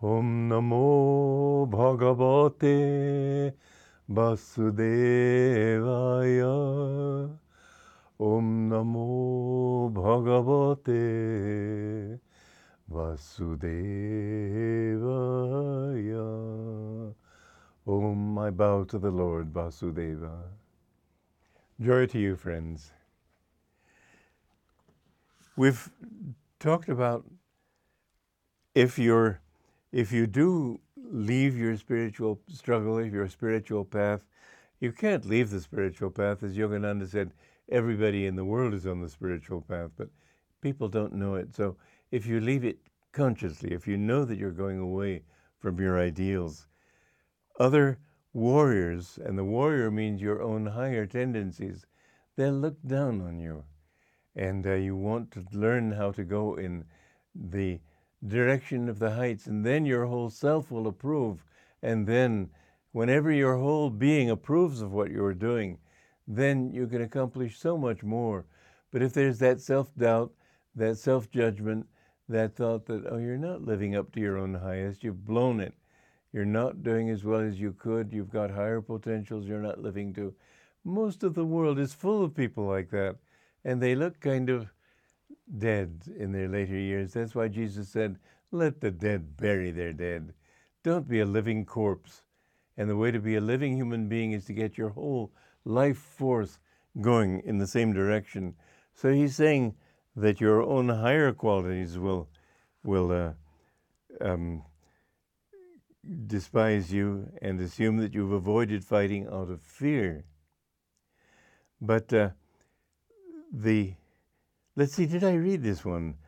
Om Namo Bhagavate Vasudevaya. Om Namo Bhagavate Vasudevaya. Om, I bow to the Lord Vasudeva. Joy to you, friends. We've talked about if you're if you do leave your spiritual struggle, if your spiritual path, you can't leave the spiritual path. As Yogananda said, everybody in the world is on the spiritual path, but people don't know it. So if you leave it consciously, if you know that you're going away from your ideals, other warriors, and the warrior means your own higher tendencies, they'll look down on you. And uh, you want to learn how to go in the direction of the heights, and then your whole self will approve. And then, whenever your whole being approves of what you're doing, then you can accomplish so much more. But if there's that self doubt, that self judgment, that thought that, oh, you're not living up to your own highest, you've blown it, you're not doing as well as you could, you've got higher potentials you're not living to. Most of the world is full of people like that, and they look kind of dead in their later years. That's why Jesus said, Let the dead bury their dead. Don't be a living corpse. And the way to be a living human being is to get your whole life force going in the same direction. So he's saying that your own higher qualities will, will uh, um, despise you and assume that you've avoided fighting out of fear. But uh, the Let's see, did I read this one?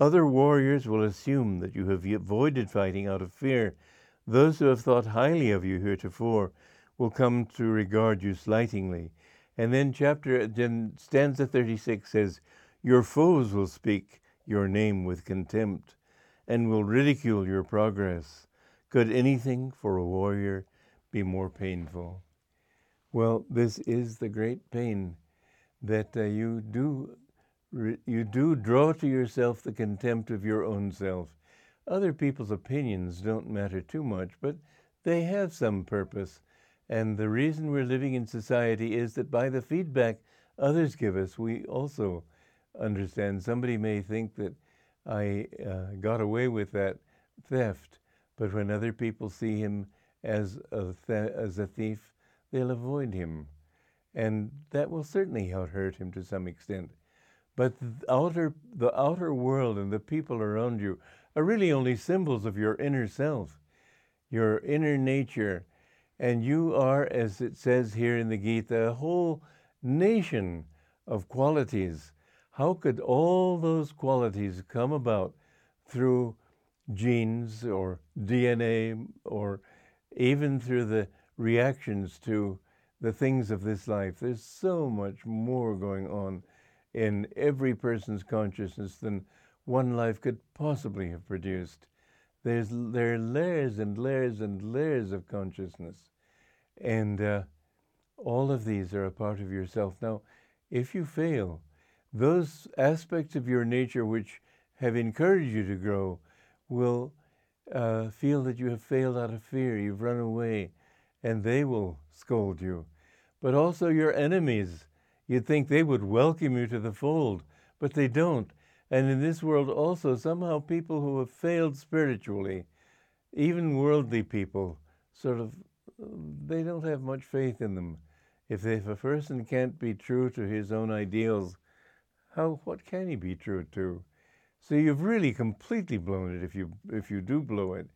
Other warriors will assume that you have avoided fighting out of fear. Those who have thought highly of you heretofore will come to regard you slightingly. And then chapter then stanza 36 says, Your foes will speak your name with contempt and will ridicule your progress. Could anything for a warrior be more painful? Well, this is the great pain that uh, you do you do draw to yourself the contempt of your own self. Other people's opinions don't matter too much, but they have some purpose. And the reason we're living in society is that by the feedback others give us, we also understand. Somebody may think that I uh, got away with that theft, but when other people see him as a, th- as a thief, they'll avoid him. And that will certainly hurt him to some extent. But the outer, the outer world and the people around you are really only symbols of your inner self, your inner nature. And you are, as it says here in the Gita, a whole nation of qualities. How could all those qualities come about through genes or DNA or even through the reactions to the things of this life? There's so much more going on in every person's consciousness than one life could possibly have produced. There's, there are layers and layers and layers of consciousness. And uh, all of these are a part of yourself. Now, if you fail, those aspects of your nature which have encouraged you to grow will uh, feel that you have failed out of fear, you've run away, and they will scold you. But also your enemies You'd think they would welcome you to the fold, but they don't. And in this world also, somehow people who have failed spiritually, even worldly people, sort of, they don't have much faith in them. If, if a person can't be true to his own ideals, how what can he be true to? So you've really completely blown it if you if you do blow it.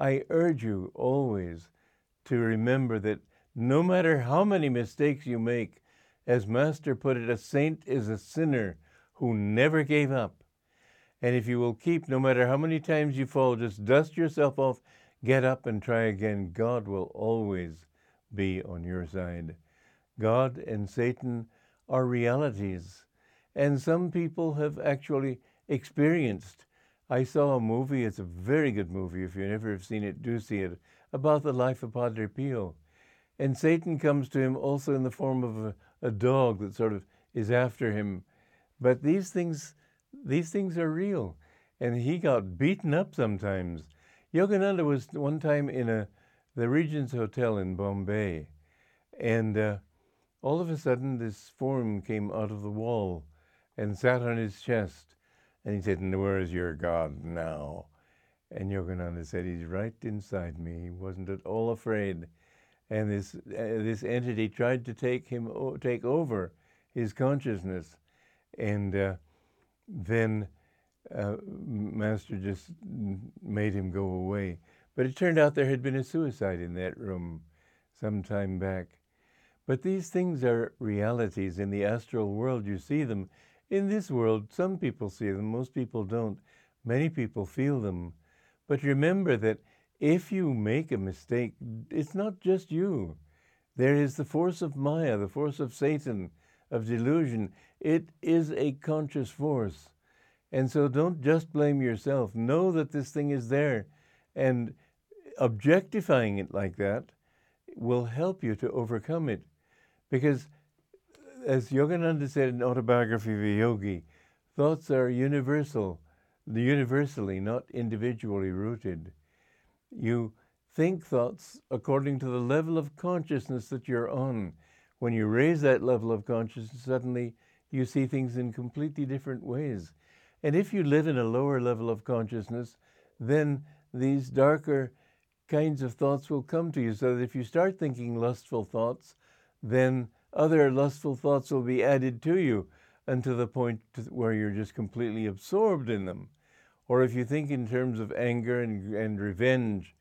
I urge you always to remember that no matter how many mistakes you make, as Master put it, a saint is a sinner who never gave up. And if you will keep, no matter how many times you fall, just dust yourself off, get up and try again. God will always be on your side. God and Satan are realities. And some people have actually experienced. I saw a movie, it's a very good movie. If you never have seen it, do see it, about the life of Padre Pio. And Satan comes to him also in the form of a, a dog that sort of is after him. But these things, these things are real. And he got beaten up sometimes. Yogananda was one time in a the Regent's Hotel in Bombay, and uh, all of a sudden this form came out of the wall and sat on his chest, and he said, "Where is your God now?" And Yogananda said, "He's right inside me." He wasn't at all afraid, and this uh, this entity tried to take him take over his consciousness, and uh, then uh, Master just made him go away. But it turned out there had been a suicide in that room some time back. But these things are realities in the astral world. You see them. In this world, some people see them, most people don't. Many people feel them. But remember that if you make a mistake, it's not just you. There is the force of Maya, the force of Satan, of delusion. It is a conscious force. And so don't just blame yourself. Know that this thing is there. And objectifying it like that will help you to overcome it. Because, as Yogananda said in Autobiography of a Yogi, thoughts are universal, universally, not individually rooted. You think thoughts according to the level of consciousness that you're on. When you raise that level of consciousness, suddenly you see things in completely different ways. And if you live in a lower level of consciousness, then these darker kinds of thoughts will come to you. So that if you start thinking lustful thoughts, then other lustful thoughts will be added to you until the point where you're just completely absorbed in them. Or if you think in terms of anger and, and revenge,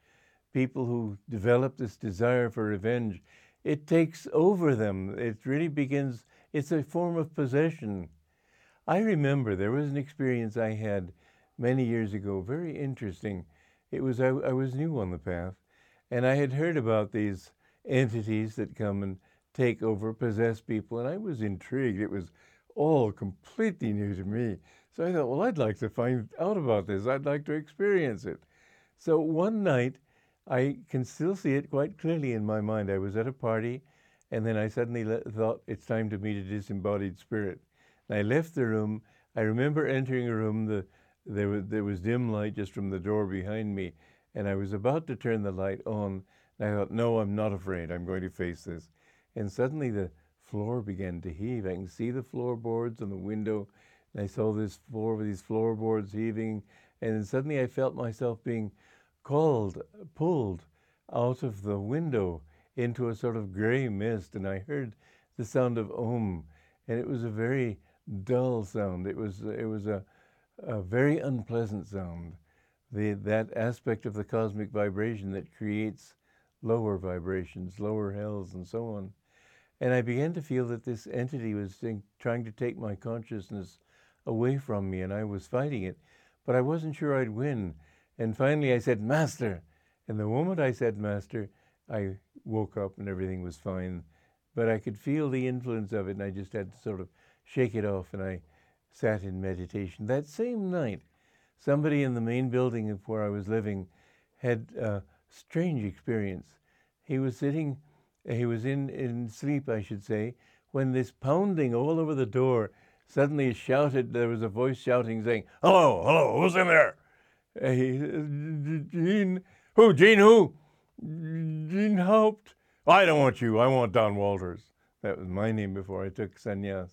people who develop this desire for revenge, it takes over them. It really begins, it's a form of possession. I remember there was an experience I had many years ago, very interesting. It was I, I was new on the path, and I had heard about these entities that come and take over, possess people, and I was intrigued. It was all completely new to me. So I thought, well, I'd like to find out about this. I'd like to experience it. So one night, I can still see it quite clearly in my mind. I was at a party, and then I suddenly thought it's time to meet a disembodied spirit. And I left the room. I remember entering a room. The, there, was, there was dim light just from the door behind me. And I was about to turn the light on. And I thought, no, I'm not afraid. I'm going to face this. And suddenly the floor began to heave. I can see the floorboards and the window. And I saw this floor with these floorboards heaving. And then suddenly I felt myself being called, pulled out of the window into a sort of gray mist. And I heard the sound of Om. And it was a very dull sound. It was it was a, a very unpleasant sound. The that aspect of the cosmic vibration that creates lower vibrations, lower hells, and so on. And I began to feel that this entity was trying to take my consciousness away from me, and I was fighting it, but I wasn't sure I'd win. And finally, I said, "Master." And the moment I said, "Master," I woke up and everything was fine. But I could feel the influence of it, and I just had to sort of shake it off, and I sat in meditation. That same night, somebody in the main building of where I was living had a strange experience. He was sitting, he was in, in sleep, I should say, when this pounding all over the door suddenly he shouted, there was a voice shouting, saying, Hello, hello, who's in there? He, Gene, who, Gene who? Gene Haupt. I don't want you, I want Don Walters. That was my name before I took sannyas.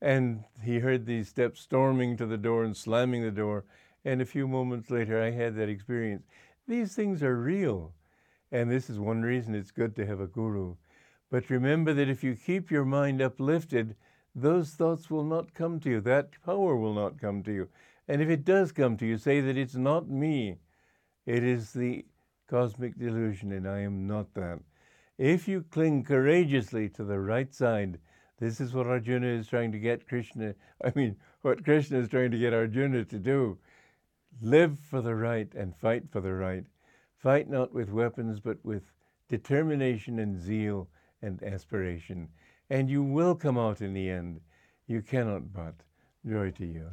And he heard these steps storming to the door and slamming the door. And a few moments later, I had that experience. These things are real. And this is one reason it's good to have a guru. But remember that if you keep your mind uplifted, those thoughts will not come to you. That power will not come to you. And if it does come to you, say that it's not me. It is the cosmic delusion, and I am not that. If you cling courageously to the right side, this is what Arjuna is trying to get Krishna, I mean, what Krishna is trying to get Arjuna to do. Live for the right and fight for the right. Fight not with weapons, but with determination and zeal and aspiration. And you will come out in the end. You cannot but. Joy to you.